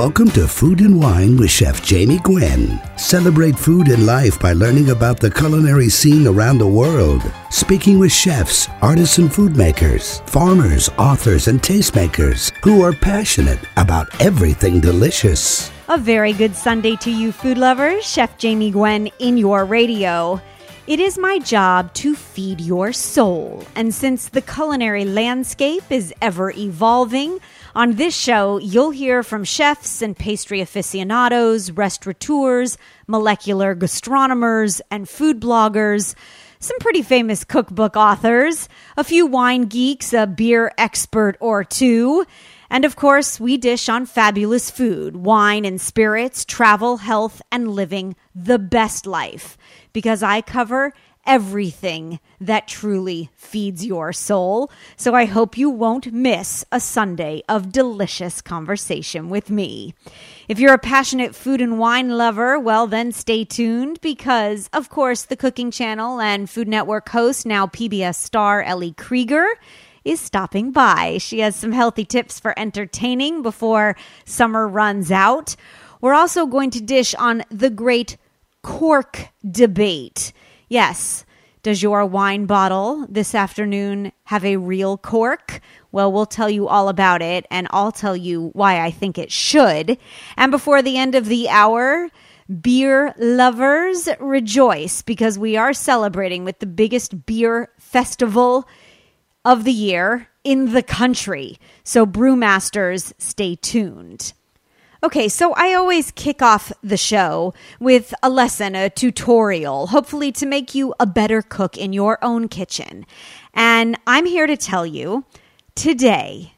Welcome to Food and Wine with Chef Jamie Gwen. Celebrate food and life by learning about the culinary scene around the world. Speaking with chefs, artisan food makers, farmers, authors, and tastemakers who are passionate about everything delicious. A very good Sunday to you, food lovers. Chef Jamie Gwen in your radio. It is my job to feed your soul. And since the culinary landscape is ever evolving, on this show, you'll hear from chefs and pastry aficionados, restaurateurs, molecular gastronomers, and food bloggers, some pretty famous cookbook authors, a few wine geeks, a beer expert or two. And of course, we dish on fabulous food, wine and spirits, travel, health, and living the best life. Because I cover everything that truly feeds your soul. So I hope you won't miss a Sunday of delicious conversation with me. If you're a passionate food and wine lover, well, then stay tuned because, of course, the Cooking Channel and Food Network host, now PBS star Ellie Krieger, is stopping by. She has some healthy tips for entertaining before summer runs out. We're also going to dish on the great cork debate. Yes. Does your wine bottle this afternoon have a real cork? Well, we'll tell you all about it, and I'll tell you why I think it should. And before the end of the hour, beer lovers rejoice because we are celebrating with the biggest beer festival of the year in the country. So, brewmasters, stay tuned. Okay, so I always kick off the show with a lesson, a tutorial, hopefully to make you a better cook in your own kitchen. And I'm here to tell you today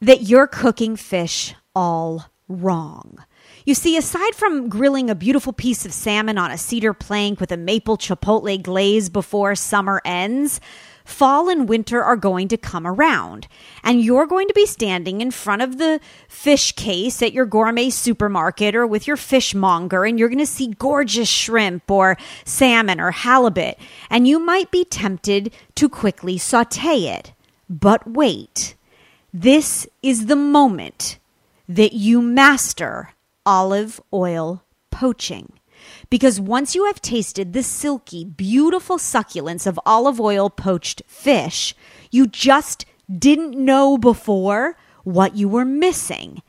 that you're cooking fish all wrong. You see, aside from grilling a beautiful piece of salmon on a cedar plank with a maple chipotle glaze before summer ends, fall and winter are going to come around. And you're going to be standing in front of the fish case at your gourmet supermarket or with your fishmonger, and you're going to see gorgeous shrimp or salmon or halibut. And you might be tempted to quickly saute it. But wait, this is the moment that you master olive oil poaching. Because once you have tasted the silky, beautiful succulence of olive oil poached fish, you just didn't know before what you were missing.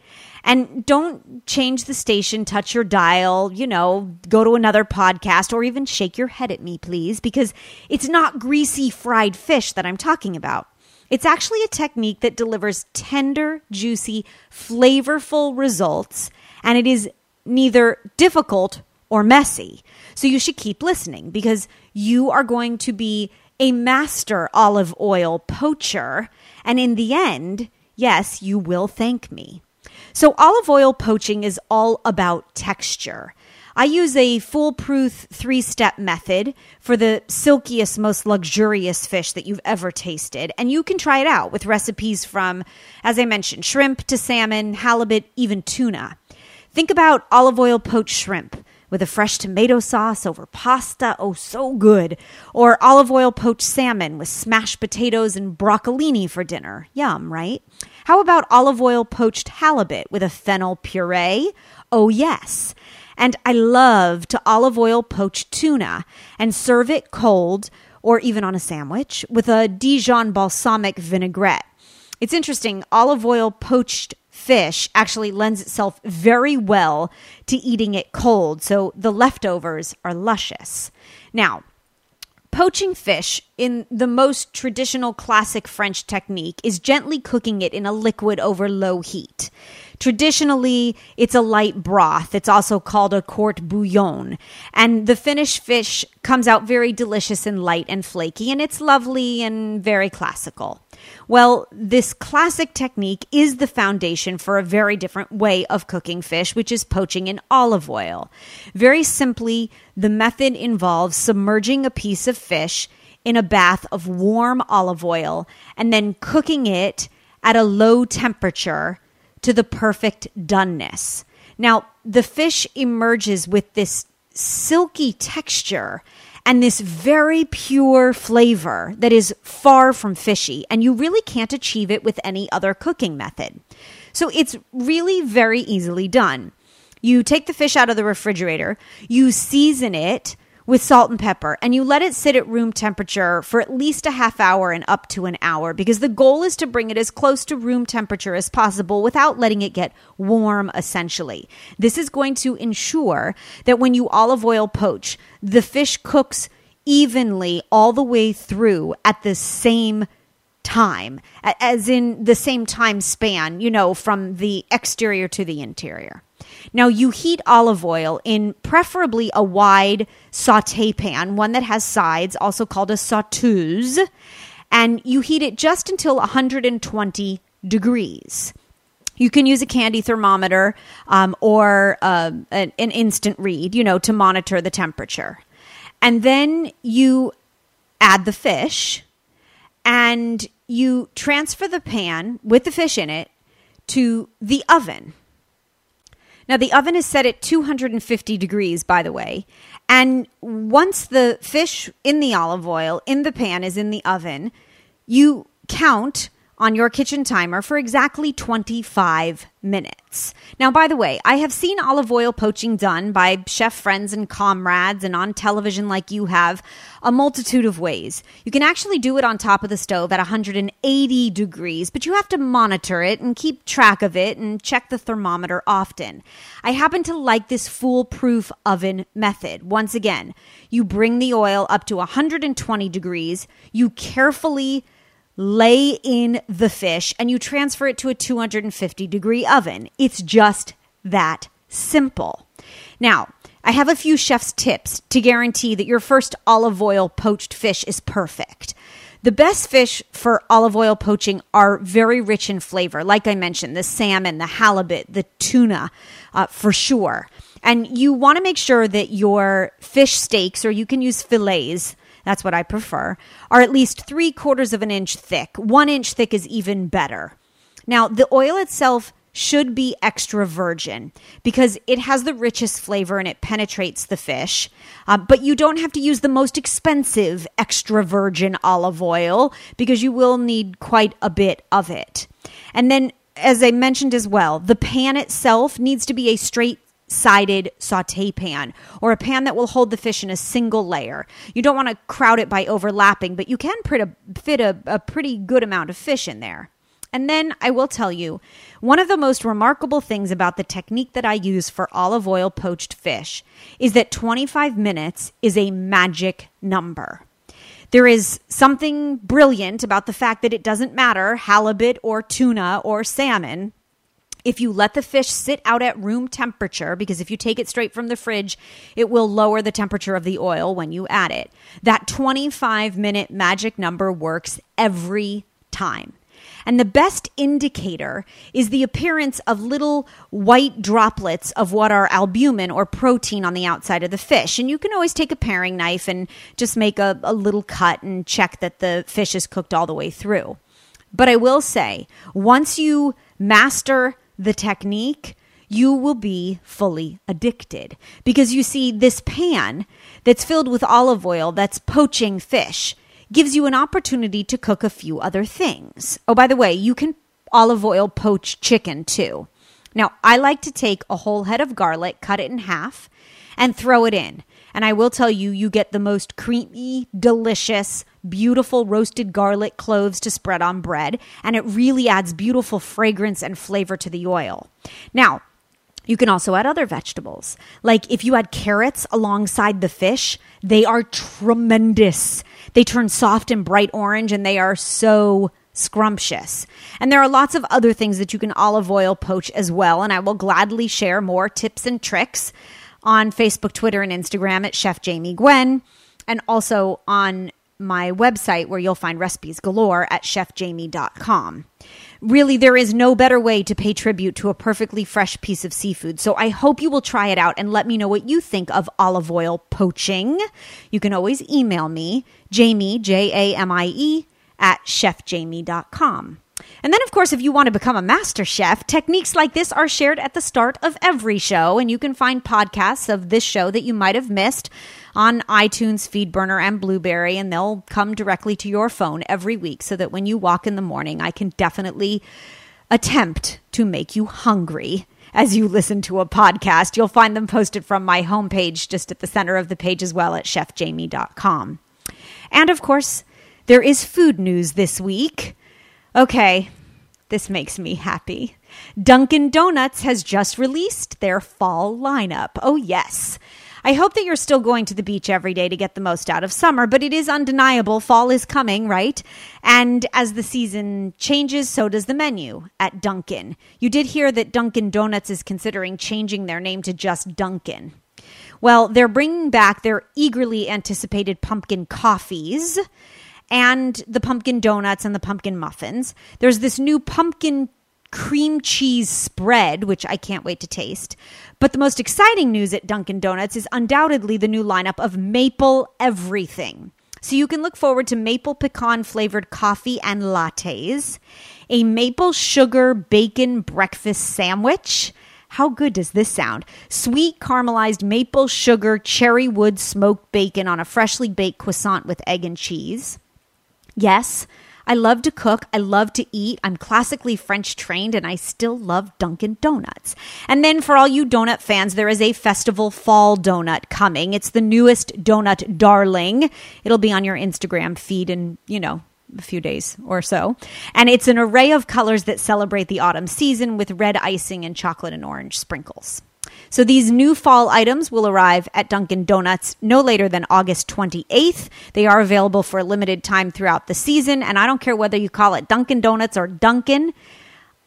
And don't change the station, touch your dial, you know, go to another podcast, or even shake your head at me, please, because it's not greasy fried fish that I'm talking about. It's actually a technique that delivers tender, juicy, flavorful results, and it is neither difficult or messy. So you should keep listening because you are going to be a master olive oil poacher. And in the end, yes, you will thank me. So, olive oil poaching is all about texture. I use a foolproof three step method for the silkiest, most luxurious fish that you've ever tasted. And you can try it out with recipes from, as I mentioned, shrimp to salmon, halibut, even tuna. Think about olive oil poached shrimp with a fresh tomato sauce over pasta. Oh, so good. Or olive oil poached salmon with smashed potatoes and broccolini for dinner. Yum, right? How about olive oil poached halibut with a fennel puree? Oh, yes. And I love to olive oil poach tuna and serve it cold or even on a sandwich with a Dijon balsamic vinaigrette. It's interesting, olive oil poached fish actually lends itself very well to eating it cold, so the leftovers are luscious. Now, poaching fish in the most traditional classic French technique is gently cooking it in a liquid over low heat. Traditionally, it's a light broth. It's also called a court bouillon. And the finished fish comes out very delicious and light and flaky, and it's lovely and very classical. Well, this classic technique is the foundation for a very different way of cooking fish, which is poaching in olive oil. Very simply, the method involves submerging a piece of fish in a bath of warm olive oil and then cooking it at a low temperature to the perfect doneness. Now, the fish emerges with this silky texture and this very pure flavor that is far from fishy, and you really can't achieve it with any other cooking method. So it's really very easily done. You take the fish out of the refrigerator, you season it with salt and pepper and you let it sit at room temperature for at least a half hour and up to an hour because the goal is to bring it as close to room temperature as possible without letting it get warm essentially. This is going to ensure that when you olive oil poach, the fish cooks evenly all the way through at the same time, as in the same time span, you know, from the exterior to the interior. Now, you heat olive oil in preferably a wide saute pan, one that has sides, also called a sauteuse, and you heat it just until 120 degrees. You can use a candy thermometer um, or uh, an, an instant read, you know, to monitor the temperature. And then you add the fish and you transfer the pan with the fish in it to the oven. Now, the oven is set at 250 degrees, by the way. And once the fish in the olive oil in the pan is in the oven, you count on your kitchen timer for exactly 25 minutes. Now, by the way, I have seen olive oil poaching done by chef friends and comrades and on television like you have a multitude of ways. You can actually do it on top of the stove at 180 degrees, but you have to monitor it and keep track of it and check the thermometer often. I happen to like this foolproof oven method. Once again, you bring the oil up to 120 degrees, you carefully lay in the fish, and you transfer it to a 250 degree oven. It's just that simple. Now, I have a few chef's tips to guarantee that your first olive oil poached fish is perfect. The best fish for olive oil poaching are very rich in flavor. Like I mentioned, the salmon, the halibut, the tuna, uh, for sure. And you want to make sure that your fish steaks, or you can use fillets, that's what I prefer, are at least three quarters of an inch thick. One inch thick is even better. Now, the oil itself should be extra virgin because it has the richest flavor and it penetrates the fish. Uh, but you don't have to use the most expensive extra virgin olive oil because you will need quite a bit of it. And then, as I mentioned as well, the pan itself needs to be a straight sided saute pan or a pan that will hold the fish in a single layer. You don't want to crowd it by overlapping, but you can a, fit a, a pretty good amount of fish in there. And then I will tell you, one of the most remarkable things about the technique that I use for olive oil poached fish is that 25 minutes is a magic number. There is something brilliant about the fact that it doesn't matter halibut or tuna or salmon if you let the fish sit out at room temperature, because if you take it straight from the fridge, it will lower the temperature of the oil when you add it. That 25 minute magic number works every time. And the best indicator is the appearance of little white droplets of what are albumin or protein on the outside of the fish. And you can always take a paring knife and just make a, a little cut and check that the fish is cooked all the way through. But I will say, once you master the technique, you will be fully addicted. Because you see, this pan that's filled with olive oil that's poaching fish gives you an opportunity to cook a few other things. Oh, by the way, you can olive oil poach chicken too. Now, I like to take a whole head of garlic, cut it in half, and throw it in. And I will tell you, you get the most creamy, delicious, beautiful roasted garlic cloves to spread on bread, and it really adds beautiful fragrance and flavor to the oil. Now, you can also add other vegetables. Like if you add carrots alongside the fish, they are tremendous. They turn soft and bright orange and they are so scrumptious. And there are lots of other things that you can olive oil poach as well. And I will gladly share more tips and tricks on Facebook, Twitter, and Instagram at Chef Jamie Gwen, and also on my website where you'll find recipes galore at chefjamie.com. Really, there is no better way to pay tribute to a perfectly fresh piece of seafood. So I hope you will try it out and let me know what you think of olive oil poaching. You can always email me, Jamie, J A M I E, at chefjamie.com. And then, of course, if you want to become a master chef, techniques like this are shared at the start of every show. And you can find podcasts of this show that you might have missed on iTunes, Feedburner, and Blubrry. And they'll come directly to your phone every week so that when you walk in the morning, I can definitely attempt to make you hungry as you listen to a podcast. You'll find them posted from my homepage just at the center of the page as well at chefjamie.com. And of course, there is food news this week. Okay, this makes me happy. Dunkin' Donuts has just released their fall lineup. Oh, yes. I hope that you're still going to the beach every day to get the most out of summer, but it is undeniable fall is coming, right? And as the season changes, so does the menu at Dunkin'. You did hear that Dunkin' Donuts is considering changing their name to just Dunkin'. Well, they're bringing back their eagerly anticipated pumpkin coffees and the pumpkin donuts and the pumpkin muffins. There's this new pumpkin cream cheese spread, which I can't wait to taste. But the most exciting news at Dunkin' Donuts is undoubtedly the new lineup of maple everything. So you can look forward to maple pecan flavored coffee and lattes, a maple sugar bacon breakfast sandwich. How good does this sound? Sweet caramelized maple sugar cherry wood smoked bacon on a freshly baked croissant with egg and cheese. Yes, I love to cook. I love to eat. I'm classically French trained and I still love Dunkin' Donuts. And then for all you donut fans, there is a festival fall donut coming. It's the newest donut darling. It'll be on your Instagram feed in, you know, a few days or so. And it's an array of colors that celebrate the autumn season with red icing and chocolate and orange sprinkles. So these new fall items will arrive at Dunkin' Donuts no later than August 28th. They are available for a limited time throughout the season, and I don't care whether you call it Dunkin' Donuts or Dunkin',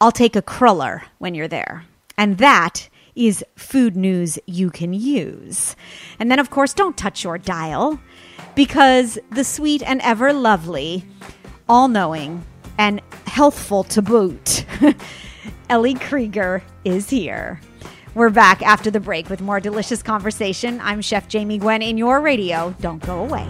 I'll take a cruller when you're there. And that is food news you can use. And then, of course, don't touch your dial because the sweet and ever lovely, all knowing, and healthful to boot, Ellie Krieger is here. We're back after the break with more delicious conversation. I'm Chef Jamie Gwen in your radio. Don't go away.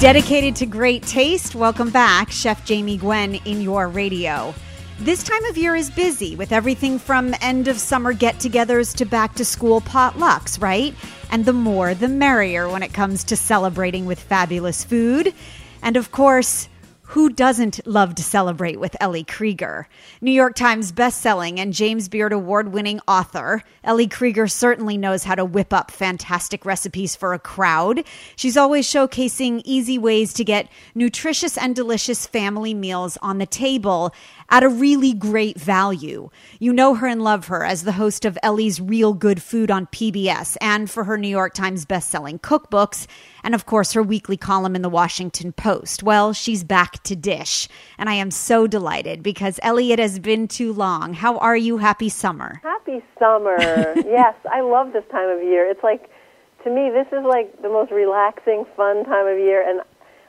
Dedicated to great taste, welcome back, Chef Jamie Gwen in your radio. This time of year is busy with everything from end of summer get togethers to back to school potlucks, right? And the more the merrier when it comes to celebrating with fabulous food. And of course, who doesn't love to celebrate with Ellie Krieger? New York Times bestselling and James Beard award winning author, Ellie Krieger certainly knows how to whip up fantastic recipes for a crowd. She's always showcasing easy ways to get nutritious and delicious family meals on the table at a really great value. You know her and love her as the host of Ellie's Real Good Food on PBS and for her New York Times bestselling cookbooks and of course her weekly column in the Washington Post. Well, she's back to dish, and I am so delighted because Ellie, it has been too long. How are you? Happy summer. Happy summer. yes, I love this time of year. It's like to me this is like the most relaxing, fun time of year and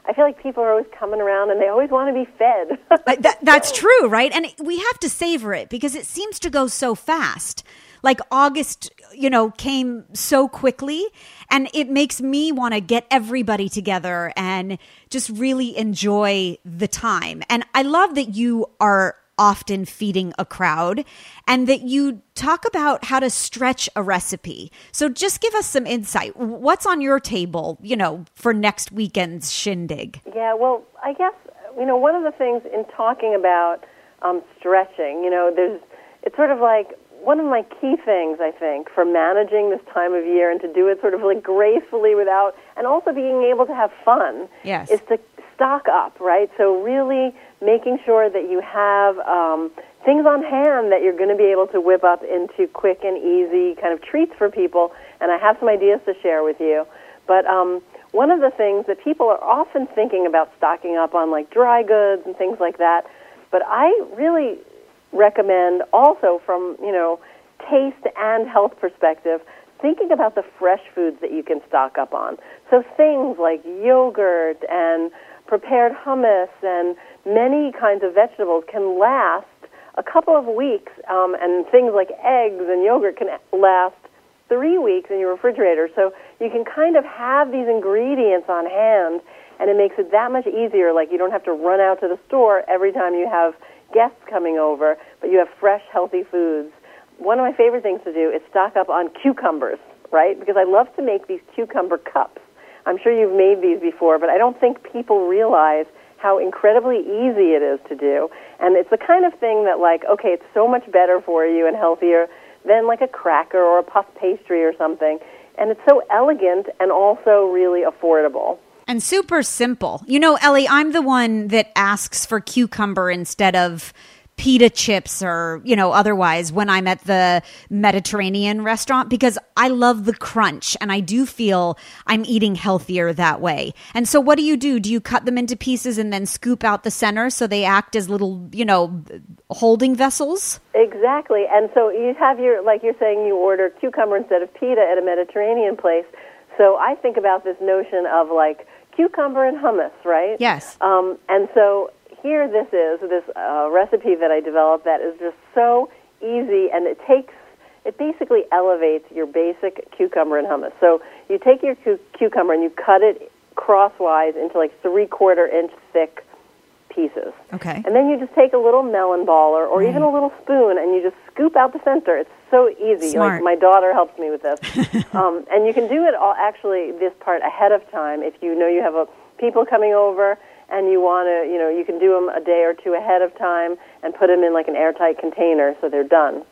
I feel like people are always coming around and they always want to be fed. that, that's true, right? And we have to savor it because it seems to go so fast. Like August, you know, came so quickly and it makes me want to get everybody together and just really enjoy the time. And I love that you are often feeding a crowd and that you talk about how to stretch a recipe. So just give us some insight. What's on your table, you know, for next weekend's shindig? Yeah, well, I guess, you know, one of the things in talking about um, stretching, you know, there's, it's sort of like one of my key things, I think, for managing this time of year and to do it sort of like gracefully without, and also being able to have fun, yes. is to stock up, right? So really making sure that you have um, things on hand that you're going to be able to whip up into quick and easy kind of treats for people. And I have some ideas to share with you. But um, one of the things that people are often thinking about stocking up on, like dry goods and things like that, but I really recommend also from you know taste and health perspective thinking about the fresh foods that you can stock up on. So things like yogurt and prepared hummus and many kinds of vegetables can last a couple of weeks, um, and things like eggs and yogurt can last three weeks in your refrigerator. So you can kind of have these ingredients on hand, and it makes it that much easier. Like you don't have to run out to the store every time you have guests coming over, but you have fresh, healthy foods. One of my favorite things to do is stock up on cucumbers, right? Because I love to make these cucumber cups. I'm sure you've made these before, but I don't think people realize how incredibly easy it is to do. And it's the kind of thing that, like, okay, it's so much better for you and healthier than like a cracker or a puff pastry or something. And it's so elegant and also really affordable. And super simple. You know, Ellie, I'm the one that asks for cucumber instead of pita chips or, you know, otherwise when I'm at the Mediterranean restaurant because I love the crunch and I do feel I'm eating healthier that way. And so what do you do? Do you cut them into pieces and then scoop out the center so they act as little, you know, holding vessels? Exactly. And so you have your, like you're saying, you order cucumber instead of pita at a Mediterranean place. So I think about this notion of like cucumber and hummus, right? Yes. Um, and so here this is this uh, recipe that I developed that is just so easy and it takes it basically elevates your basic cucumber and hummus. So you take your cu- cucumber and you cut it crosswise into like three quarter inch thick pieces. Okay. And then you just take a little melon baller or even a little spoon and you just scoop out the center. It's so easy. Smart. Like my daughter helps me with this. um, and you can do it all actually this part ahead of time if you know you have a people coming over and you want to, you know, you can do them a day or two ahead of time and put them in like an airtight container so they're done.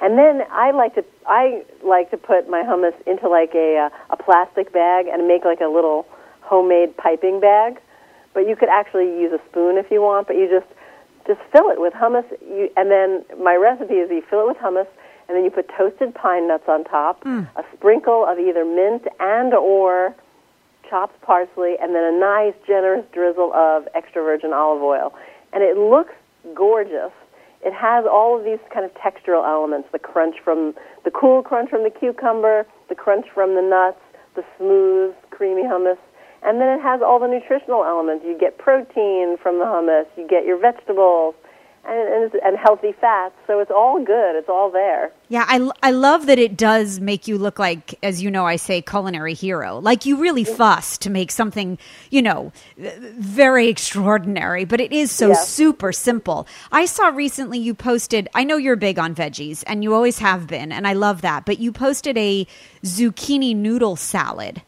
And then I like to I like to put my hummus into like a uh, a plastic bag and make like a little homemade piping bag. But you could actually use a spoon if you want, but you just just fill it with hummus. You, and then my recipe is you fill it with hummus, and then you put toasted pine nuts on top, a sprinkle of either mint and or chopped parsley, and then a nice generous drizzle of extra virgin olive oil. And it looks gorgeous. It has all of these kind of textural elements: the crunch from the cool crunch from the cucumber, the crunch from the nuts, the smooth, creamy hummus. And then it has all the nutritional elements. You get protein from the hummus, you get your vegetables, and, and, and healthy fats. So it's all good. It's all there. Yeah, I, I love that it does make you look like, as you know, I say culinary hero. Like you really mm. fuss to make something, you know, very extraordinary, but it is so Yeah. super simple. I saw recently you posted, I know you're big on veggies and you always have been, and I love that, but you posted a zucchini noodle salad.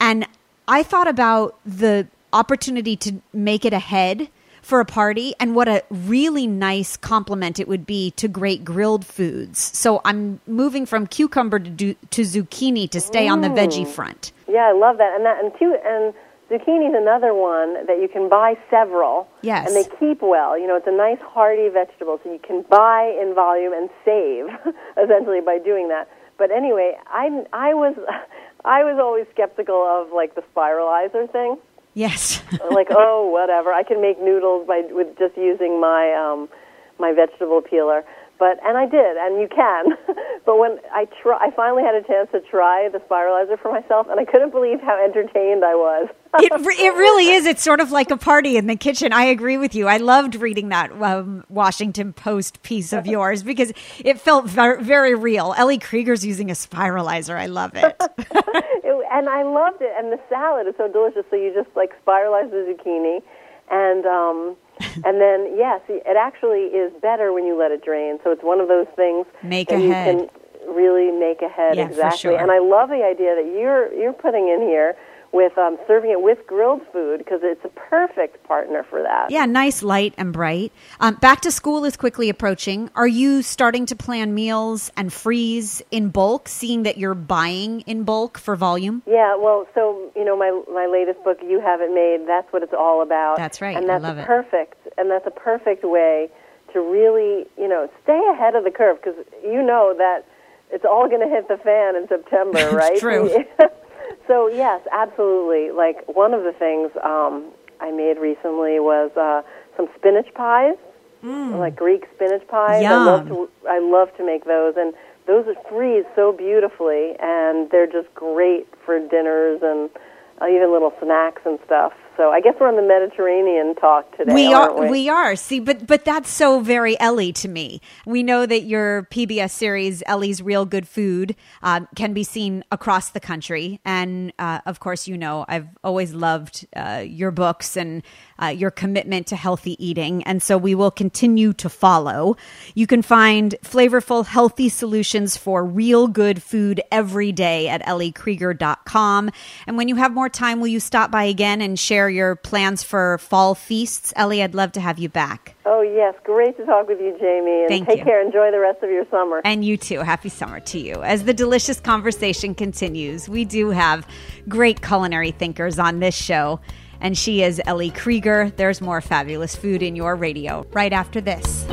And I thought about the opportunity to make it ahead for a party and what a really nice compliment it would be to great grilled foods. So I'm moving from cucumber to, do, to zucchini to stay on the veggie mm. front. Yeah, I love that. And that and two and zucchini is another one that you can buy several. Yes. And they keep well. You know, it's a nice hearty vegetable, so you can buy in volume and save essentially by doing that. But anyway, I I was I was always skeptical of like the spiralizer thing. Yes. like oh whatever. I can make noodles by with just using my um my vegetable peeler. But and i did and you can. But when i try i finally had a chance to try the spiralizer for myself and i couldn't believe how entertained i was it, it really is. It's sort of like a party in the kitchen. I agree with you. I loved reading that um, Washington Post piece of yours because it felt very, very real. Ellie Krieger's using a spiralizer. I love it. and i loved it and the salad is so delicious so you just like spiralize the zucchini and um and then yes it actually is better when you let it drain so it's one of those things Make that ahead. you can really make ahead Yeah, exactly sure. and i love the idea that you're you're putting in here with um, serving it with grilled food because it's a perfect partner for that Yeah, nice, light, and bright. Um, back to school is quickly approaching. Are you starting to plan meals and freeze in bulk, seeing that you're buying in bulk for volume? Yeah, well, so you know, my my latest book, "You Have It Made," that's what it's all about. That's right, and I that's love a it. perfect, and that's a perfect way to really, you know, stay ahead of the curve because you know that it's all going to hit the fan in September, right? true. so yes, absolutely. Like one of the things um, I made recently was uh, some spinach pies, like Greek spinach pies. I love Mm. To I love to make those, and those are freeze so beautifully, and they're just great for dinners and uh, even little snacks and stuff. So I guess we're on the Mediterranean talk today. We are. We? we? are. See, but but that's so very Ellie to me. We know that your PBS series Ellie's Real Good Food uh, can be seen across the country, and uh, of course, you know I've always loved uh, your books and uh, your commitment to healthy eating, and so we will continue to follow. You can find flavorful, healthy solutions for real good food every day at elliekrieger.com. And when you have more time, will you stop by again and share your plans for fall feasts? Ellie, I'd love to have you back. Oh, yes. Great to talk with you, Jamie. And Thank take you. care. Enjoy the rest of your summer. And you too. Happy summer to you. As the delicious conversation continues, we do have great culinary thinkers on this show. And she is Ellie Krieger. There's more fabulous food in your radio right after this.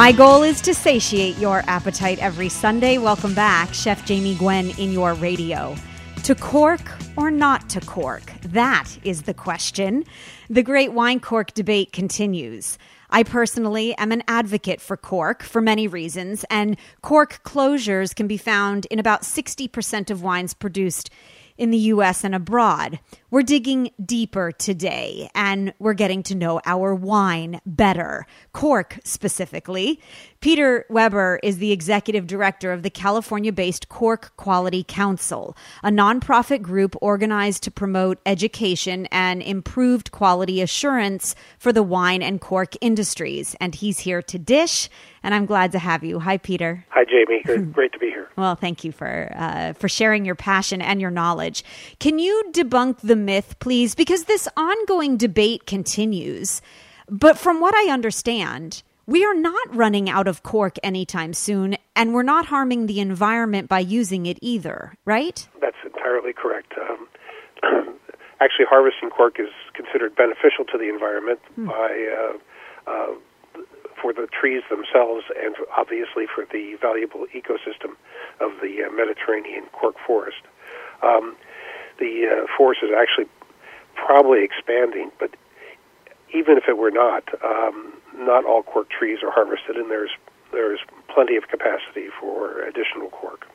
My goal is to satiate your appetite every Sunday. Welcome back, Chef Jamie Gwen in your radio. To cork or not to cork? That is the question. The great wine cork debate continues. I personally am an advocate for cork for many reasons, and cork closures can be found in about 60% of wines produced in the US and abroad. We're digging deeper today and we're getting to know our wine better, cork specifically. Peter Weber is the executive director of the California based Cork Quality Council, a nonprofit group organized to promote education and improved quality assurance for the wine and cork industries. And he's here to dish, and I'm glad to have you. Hi, Peter. Hi, Jamie. Great to be here. Well, thank you for uh, for sharing your passion and your knowledge. Can you debunk the myth, please? Because this ongoing debate continues. But from what I understand, we are not running out of cork anytime soon, and we're not harming the environment by using it either, right? That's entirely correct. Um, actually, harvesting cork is considered beneficial to the environment by uh, uh, for the trees themselves, and obviously for the valuable ecosystem of the uh, Mediterranean cork forest. Um, the uh, forest is actually probably expanding, but even if it were not, um, not all cork trees are harvested, and there's there's plenty of capacity for additional cork.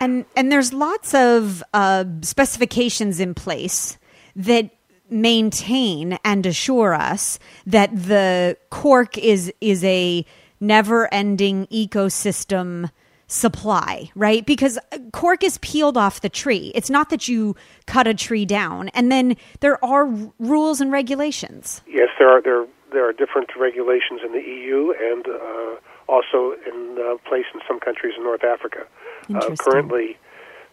And and there's lots of uh, specifications in place that maintain and assure us that the cork is is a never-ending ecosystem supply, right? Because cork is peeled off the tree. It's not that you cut a tree down, and then there are r- rules and regulations. Yes, there are there there are different regulations in the EU and uh, also in uh, place in some countries in North Africa. Uh, currently,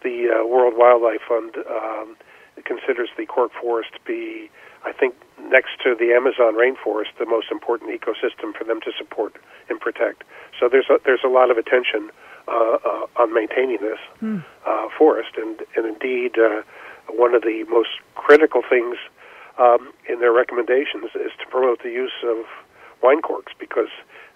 the uh, World Wildlife Fund um, considers the cork forest to be, I think, next to the Amazon rainforest, the most important ecosystem for them to support and protect. So there's a, there's a lot of attention uh, uh, on maintaining this uh, forest, and and indeed, uh, one of the most critical things um, in their recommendations is to promote the use of wine corks because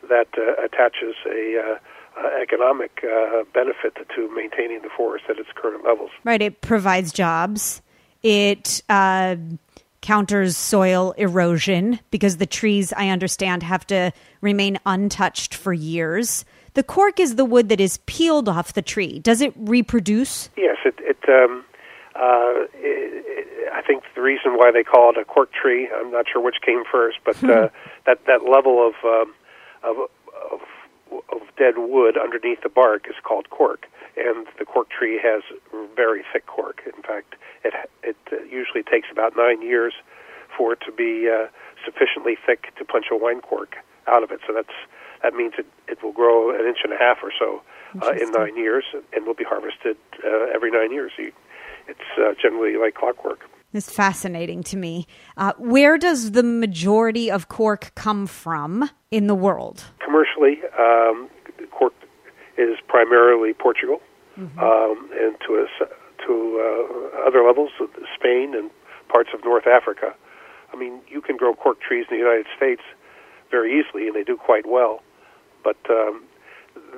that uh, attaches a uh, uh, economic uh, benefit to maintaining the forest at its current levels. Right. It provides jobs. It uh, counters soil erosion because the trees, I understand, have to remain untouched for years. The cork is the wood that is peeled off the tree. Does it reproduce? Yes, it. it um, uh, it, it, I think the reason why they call it a cork tree, I'm not sure which came first, but uh, that that level of, um, of of of dead wood underneath the bark is called cork, and the cork tree has very thick cork. In fact, it it uh, usually takes about nine years for it to be uh, sufficiently thick to punch a wine cork out of it. So that's that means it it will grow an inch and a half or so uh, in nine years, and will be harvested uh, every nine years. It's uh, generally like clockwork. It's fascinating to me. Uh, where does the majority of cork come from in the world? Commercially, um, cork is primarily Portugal, um, and to a to uh, other levels, Spain and parts of North Africa. I mean, you can grow cork trees in the United States very easily, and they do quite well. But um,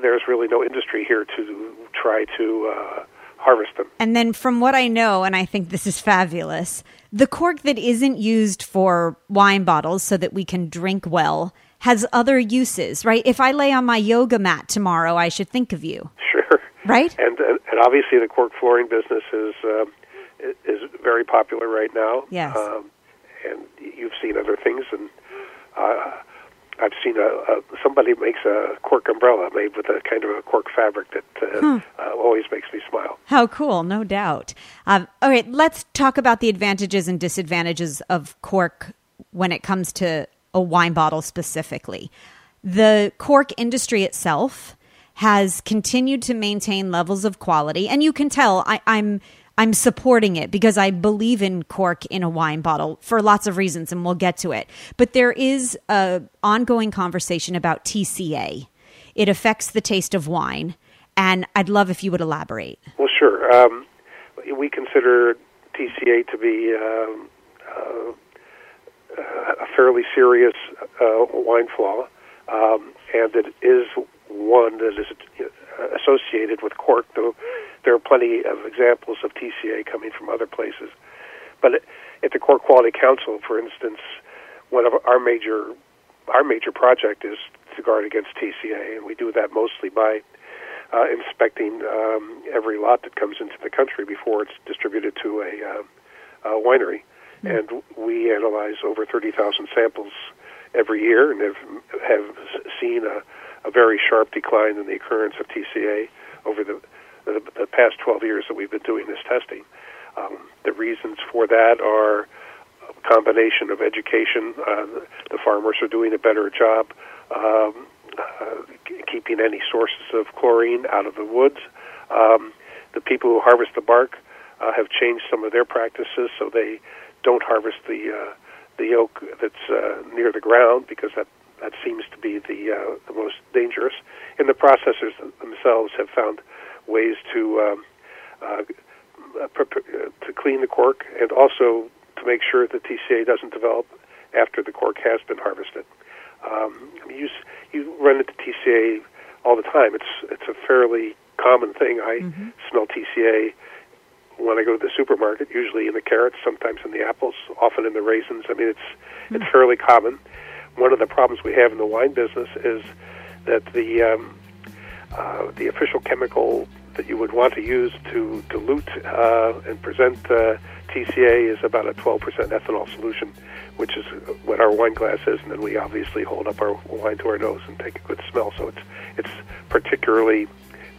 there's really no industry here to try to uh, harvest them. And then, from what I know, and I think this is fabulous, the cork that isn't used for wine bottles so that we can drink well has other uses, right? If I lay on my yoga mat tomorrow, I should think of you. Sure. Right. And and, and obviously, the cork flooring business is uh, is very popular right now. Yes. Um, and you've seen other things, and uh, I've seen a, a somebody makes a cork umbrella made with a kind of a cork fabric that uh, Hmm. uh, always makes me smile. How cool, no doubt. Um, all right, let's talk about the advantages and disadvantages of cork when it comes to a wine bottle specifically. The cork industry itself has continued to maintain levels of quality, and you can tell I, I'm I'm supporting it because I believe in cork in a wine bottle for lots of reasons, and we'll get to it. But there is a ongoing conversation about TCA. It affects the taste of wine, and I'd love if you would elaborate. Well, sure. Um, we consider TCA to be um, uh, a fairly serious uh, wine flaw, um, and it is one that is uh, associated with cork, though there are plenty of examples of TCA coming from other places. But at the Cork Quality Council, for instance, one of our major our major project is to guard against TCA, and we do that mostly by uh, inspecting um, every lot that comes into the country before it's distributed to a, uh, a winery. And we analyze over 30,000 samples every year and have, have seen a, a very sharp decline in the occurrence of TCA over the, the, the past 12 years that we've been doing this testing. Um, the reasons for that are a combination of education. Uh, the farmers are doing a better job um, uh, keeping any sources of chlorine out of the woods. Um, the people who harvest the bark uh, have changed some of their practices, so they don't harvest the uh, the oak that's uh, near the ground because that that seems to be the uh, the most dangerous. And the processors themselves have found ways to um, uh, uh, to clean the cork and also to make sure that TCA doesn't develop after the cork has been harvested. Um, you you run into TCA all the time. It's it's a fairly common thing. I smell TCA when I go to the supermarket, usually in the carrots, sometimes in the apples, often in the raisins. I mean, it's it's fairly common. One of the problems we have in the wine business is that the um, uh, the official chemical that you would want to use to dilute uh, and present uh, TCA is about a 12% ethanol solution, which is what our wine glass is, and then we obviously hold up our wine to our nose and take a good smell. So it's it's particularly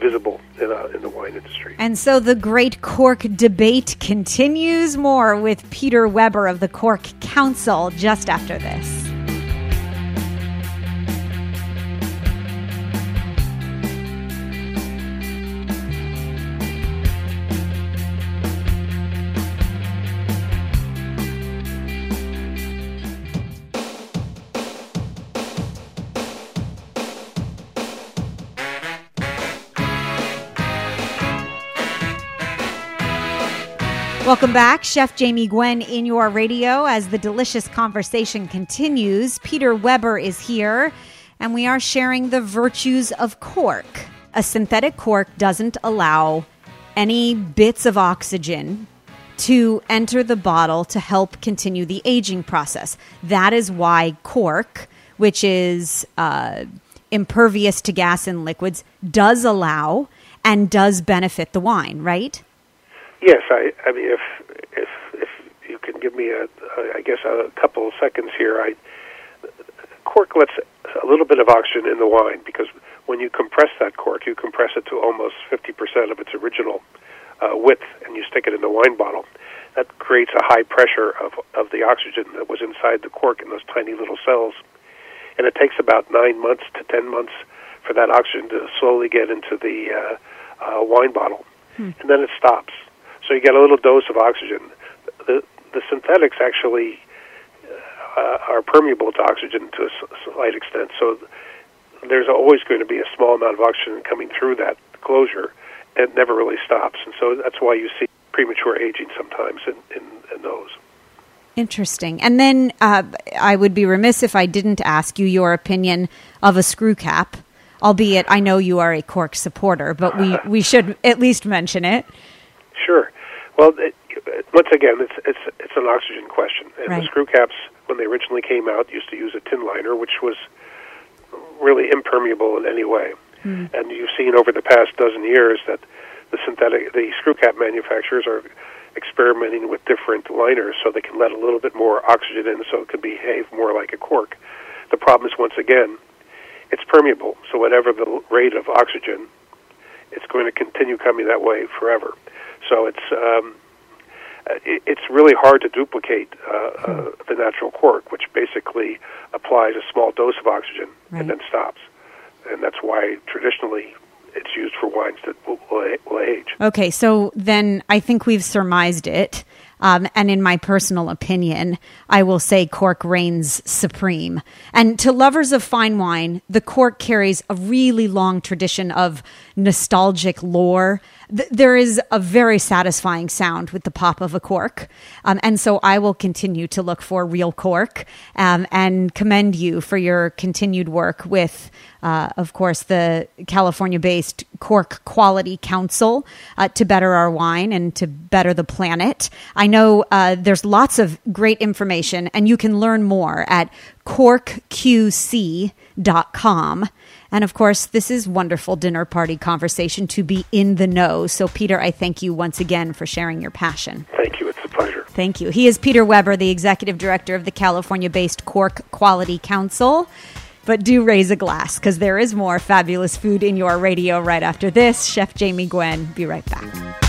visible in, uh, in the wine industry. And so the great cork debate continues more with Peter Weber of the Cork Council just after this. Welcome back, Chef Jamie Gwen in your radio as the delicious conversation continues. Peter Weber is here, and we are sharing the virtues of cork. A synthetic cork doesn't allow any bits of oxygen to enter the bottle to help continue the aging process. That is why cork, which is uh, impervious to gas and liquids, does allow and does benefit the wine, right? Yes, I, I mean, if if if you can give me a, a I guess a couple of seconds here, I cork lets a little bit of oxygen in the wine because when you compress that cork, you compress it to almost 50% of its original uh, width, and you stick it in the wine bottle. That creates a high pressure of of the oxygen that was inside the cork in those tiny little cells, and it takes about nine months to ten months for that oxygen to slowly get into the uh, uh, wine bottle, and then it stops. So you get a little dose of oxygen. The the synthetics actually uh, are permeable to oxygen to a slight extent. So there's always going to be a small amount of oxygen coming through that closure. It never really stops, and so that's why you see premature aging sometimes in, in, in those. Interesting. And then uh, I would be remiss if I didn't ask you your opinion of a screw cap, albeit I know you are a cork supporter, but we, we should at least mention it. Sure. Well, it, once again, it's it's it's an oxygen question. And Right. the screw caps, when they originally came out, used to use a tin liner, which was really impermeable in any way. Hmm. And you've seen over the past dozen years that the synthetic, the screw cap manufacturers are experimenting with different liners so they can let a little bit more oxygen in, so it can behave more like a cork. The problem is once again, it's permeable. So whatever the rate of oxygen, it's going to continue coming that way forever. So it's um, it, it's really hard to duplicate uh, uh, the natural cork, which basically applies a small dose of oxygen Right. and then stops. And that's why traditionally it's used for wines that will, will, will age. Okay, so then I think we've surmised it. Um, and in my personal opinion, I will say cork reigns supreme. And to lovers of fine wine, the cork carries a really long tradition of nostalgic lore. Th- there is a very satisfying sound with the pop of a cork. Um, and so I will continue to look for real cork um, and commend you for your continued work with, uh, of course, the California based Cork Quality Council uh, to better our wine and to better the planet. I know uh, there's lots of great information, and you can learn more at corkqc.com. And of course, this is wonderful dinner party conversation to be in the know. So, Peter, I thank you once again for sharing your passion. Thank you. It's a pleasure. Thank you. He is Peter Weber, the executive director of the California based Cork Quality Council. But do raise a glass because there is more fabulous food in your radio right after this. Chef Jamie Gwen, be right back.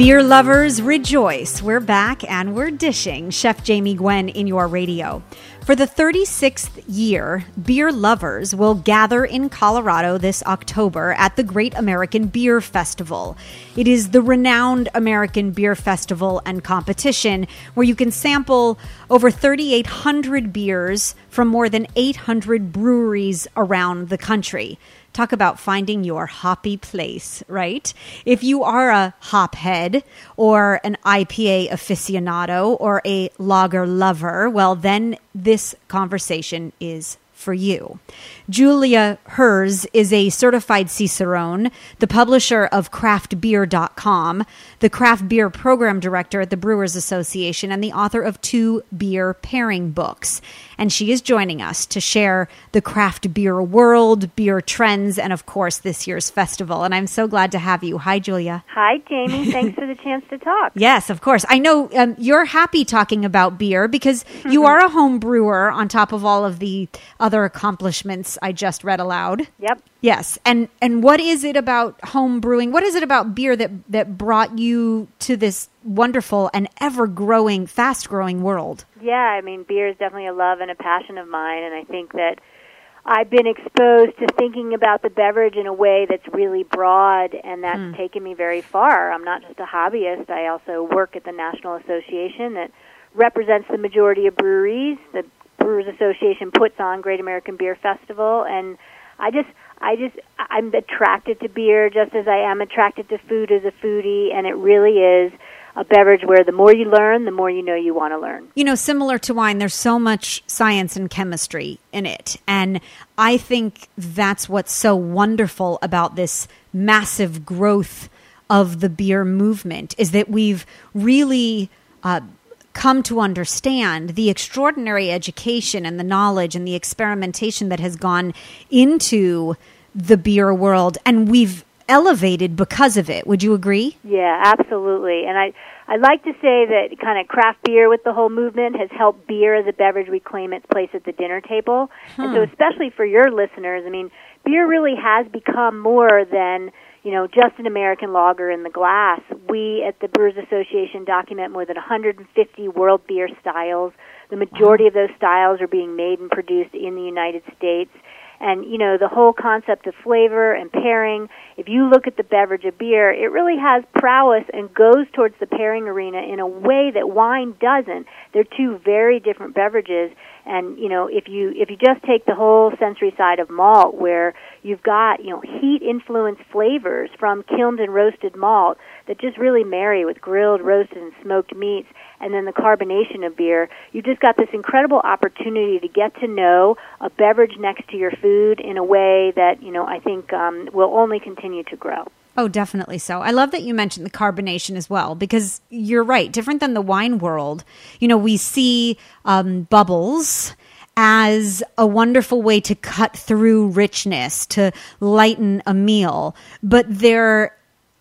Beer lovers, rejoice. We're back and we're dishing Chef Jamie Gwen in your radio. For the 36th year, beer lovers will gather in Colorado this October at the Great American Beer Festival. It is the renowned American Beer Festival and competition where you can sample over 3,800 beers from more than 800 breweries around the country. Talk about finding your hoppy place, right? If you are a hop head or an IPA aficionado or a lager lover, well, then this conversation is for you. Julia Herz is a certified Cicerone, the publisher of craftbeer.com, the craft beer program director at the Brewers Association, and the author of two beer pairing books. And she is joining us to share the craft beer world, beer trends, and of course, this year's festival. And I'm so glad to have you. Hi, Julia. Hi, Jamie. Thanks for the chance to talk. Yes, of course. I know um, you're happy talking about beer because you are a home brewer on top of all of the other accomplishments I just read aloud. Yep. Yes. And and what is it about home brewing? What is it about beer that that brought you to this wonderful and ever growing, fast growing world? Yeah, I mean, beer is definitely a love and a passion of mine, and I think that I've been exposed to thinking about the beverage in a way that's really broad, and that's hmm. taken me very far. I'm not just a hobbyist, I also work at the National Association that represents the majority of breweries. The Brewers Association puts on Great American Beer Festival, and I just I just I'm attracted to beer just as I am attracted to food as a foodie and it really is a beverage where the more you learn, the more you know you want to learn. You know, similar to wine, there's so much science and chemistry in it. And I think that's what's so wonderful about this massive growth of the beer movement is that we've really uh, come to understand the extraordinary education and the knowledge and the experimentation that has gone into the beer world. And we've elevated because of it. Would you agree? Yeah, absolutely. And I I like to say that kind of craft beer with the whole movement has helped beer as a beverage reclaim its place at the dinner table. And so hmm. especially for your listeners, I mean, beer really has become more than you know, just an American lager in the glass. We at the Brewers Association document more than 150 world beer styles. The majority of those styles are being made and produced in the United States. And, you know, the whole concept of flavor and pairing, if you look at the beverage of beer, it really has prowess and goes towards the pairing arena in a way that wine doesn't. They're two very different beverages. And you know, if you if you just take the whole sensory side of malt, where you've got you know heat influenced flavors from kilned and roasted malt that just really marry with grilled, roasted, and smoked meats, and then the carbonation of beer, you've just got this incredible opportunity to get to know a beverage next to your food in a way that you know I think um, will only continue to grow. Oh, definitely so. I love that you mentioned the carbonation as well because you're right. Different than the wine world, you know, we see um, bubbles as a wonderful way to cut through richness, to lighten a meal. But there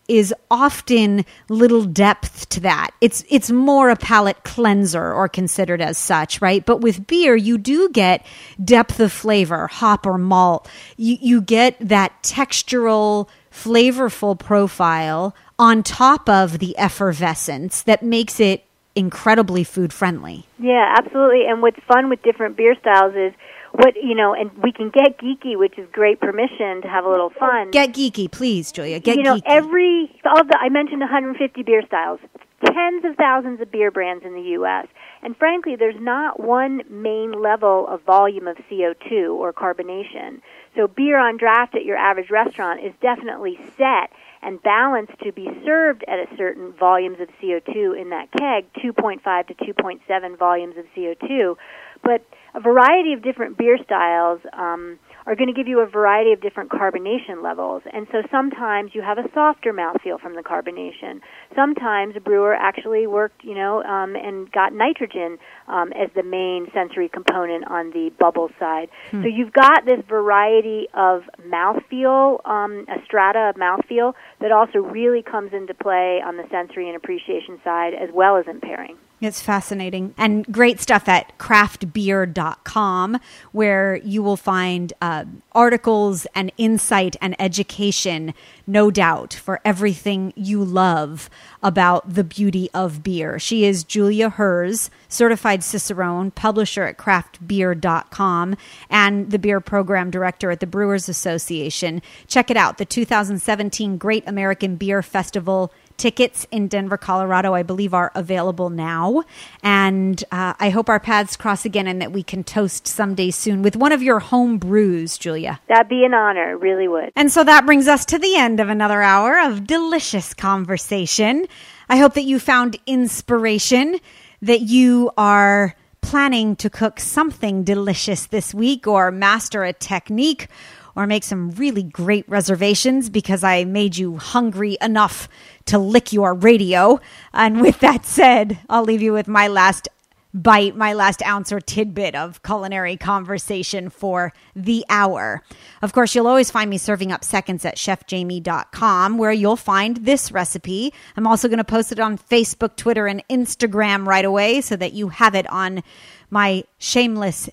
is often little depth to that. It's it's more a palate cleanser or considered as such, right? But with beer, you do get depth of flavor, hop or malt. You you get that textural flavorful profile on top of the effervescence that makes it incredibly food friendly. Yeah, absolutely. And what's fun with different beer styles is what you know, and we can get geeky, which is great permission to have a little oh, fun. Get geeky, please, Julia. Get you know, geeky. every all the I mentioned 150 beer styles, tens of thousands of beer brands in the U.S. And frankly, there's not one main level of volume of CO2 or carbonation. So beer on draft at your average restaurant is definitely set and balanced to be served at a certain volumes of CO2 in that keg, 2.5 to 2.7 volumes of CO2. But a variety of different beer styles um, are going to give you a variety of different carbonation levels. And so sometimes you have a softer mouthfeel from the carbonation. Sometimes a brewer actually worked, you know, um, and got nitrogen um, as the main sensory component on the bubble side. Hmm. So you've got this variety of mouthfeel, um, a strata of mouthfeel that also really comes into play on the sensory and appreciation side as well as in pairing. It's fascinating and great stuff at craftbeer.com, where you will find uh, articles and insight and education, no doubt, for everything you love about the beauty of beer. She is Julia Herz, certified Cicerone, publisher at craftbeer.com, and the beer program director at the Brewers Association. Check it out the 2017 Great American Beer Festival Tickets in Denver, Colorado, I believe, are available now. And uh, I hope our paths cross again and that we can toast someday soon with one of your home brews, Julia. That'd be an honor, really would. And so that brings us to the end of another hour of delicious conversation. I hope that you found inspiration, that you are planning to cook something delicious this week or master a technique or make some really great reservations because I made you hungry enough to lick your radio. And with that said, I'll leave you with my last bite, my last ounce or tidbit of culinary conversation for the hour. Of course, you'll always find me serving up seconds at chefjamie.com where you'll find this recipe. I'm also going to post it on Facebook, Twitter, and Instagram right away so that you have it on my shameless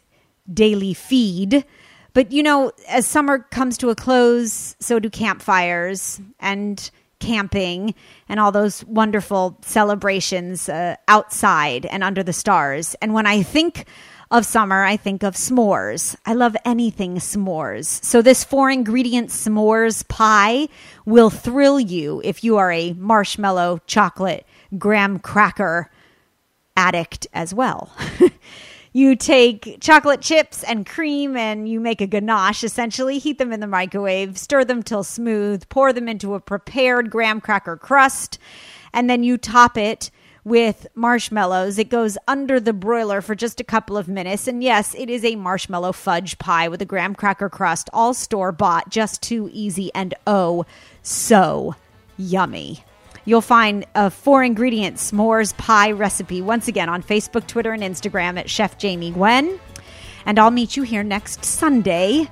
daily feed. But you know, as summer comes to a close, so do campfires and camping and all those wonderful celebrations uh, outside and under the stars. And when I think of summer, I think of s'mores. I love anything s'mores. So, this four ingredient s'mores pie will thrill you if you are a marshmallow, chocolate, graham cracker addict as well. you take chocolate chips and cream and you make a ganache essentially heat them in the microwave stir them till smooth pour them into a prepared graham cracker crust and then you top it with marshmallows. It goes under the broiler for just a couple of minutes. And yes, it is a marshmallow fudge pie with a graham cracker crust, all store bought, just too easy and oh, so yummy. You'll find a four ingredient s'mores pie recipe once again on Facebook, Twitter, and Instagram at Chef Jamie Gwen. And I'll meet you here next Sunday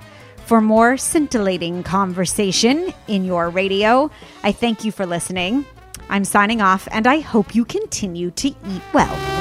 for more scintillating conversation in your radio. I thank you for listening. I'm signing off, and I hope you continue to eat well.